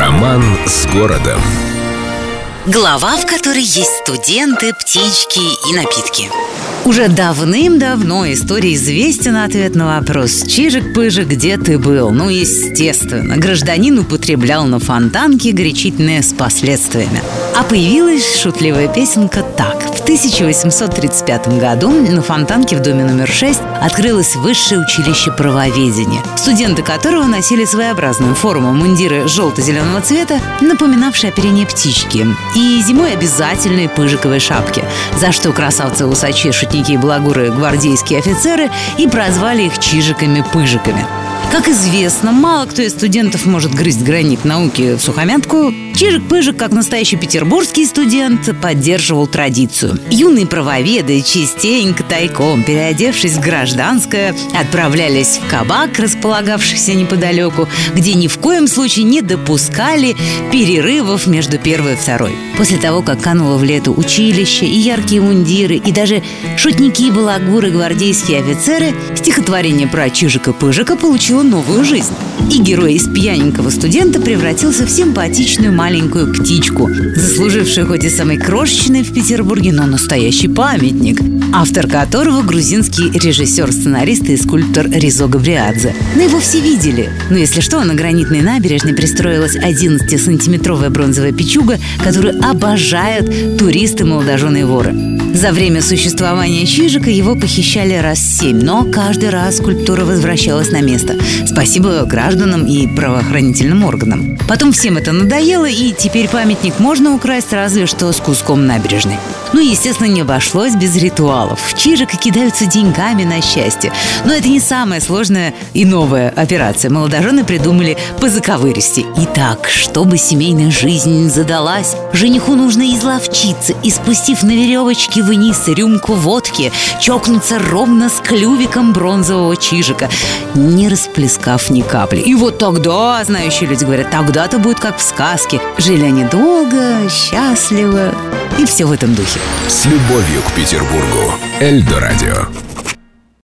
Роман с городом. Глава, в которой есть студенты, птички и напитки. Уже давным-давно история известен ответ на вопрос «Чижик-пыжик, где ты был?» Ну, естественно, гражданин употреблял на фонтанке горячительное с последствиями. А появилась шутливая песенка так. В 1835 году на фонтанке в доме номер 6 открылось высшее училище правоведения, студенты которого носили своеобразную форму мундиры желто-зеленого цвета, напоминавшие оперение птички, и зимой обязательные пыжиковые шапки, за что красавцы-усачи, шутники и балагуры гвардейские офицеры и прозвали их чижиками-пыжиками. Как известно, мало кто из студентов может грызть гранит науки в сухомятку. Чижик-пыжик, как настоящий петербургский студент, поддерживал традицию. Юные правоведы, частенько тайком, переодевшись в гражданское, отправлялись в кабак, располагавшийся неподалеку, где ни в коем случае не допускали перерывов между первой и второй. После того, как кануло в лету училище и яркие мундиры, и даже шутники, балагуры, гвардейские офицеры, стихотворение про Чижика-пыжика получило новую жизнь. И герой из пьяненького студента превратился в симпатичную маленькую птичку, заслужившую хоть и самый крошечный в Петербурге, но настоящий памятник, автор которого грузинский режиссер, сценарист и скульптор Ризо Габриадзе. Но его все видели. Но если что, на гранитной набережной пристроилась 11-сантиметровая бронзовая печуга, которую обожают туристы молодожены и воры. За время существования Чижика его похищали раз семь, но каждый раз скульптура возвращалась на место. Спасибо гражданам и правоохранительным органам. Потом всем это надоело, и теперь памятник можно украсть разве что с куском набережной. Ну естественно, не обошлось без ритуалов. В Чижика кидаются деньгами на счастье. Но это не самая сложная и новая операция. Молодожены придумали по заковыристи. Итак, чтобы семейная жизнь задалась, жениху нужно изловчиться и, спустив на веревочке вниз рюмку водки, чокнуться ровно с клювиком бронзового чижика, не расплескав ни капли. И вот тогда, знающие люди говорят, тогда-то будет как в сказке. Жили они долго, счастливо и все в этом духе. С любовью к Петербургу. Эльдо радио.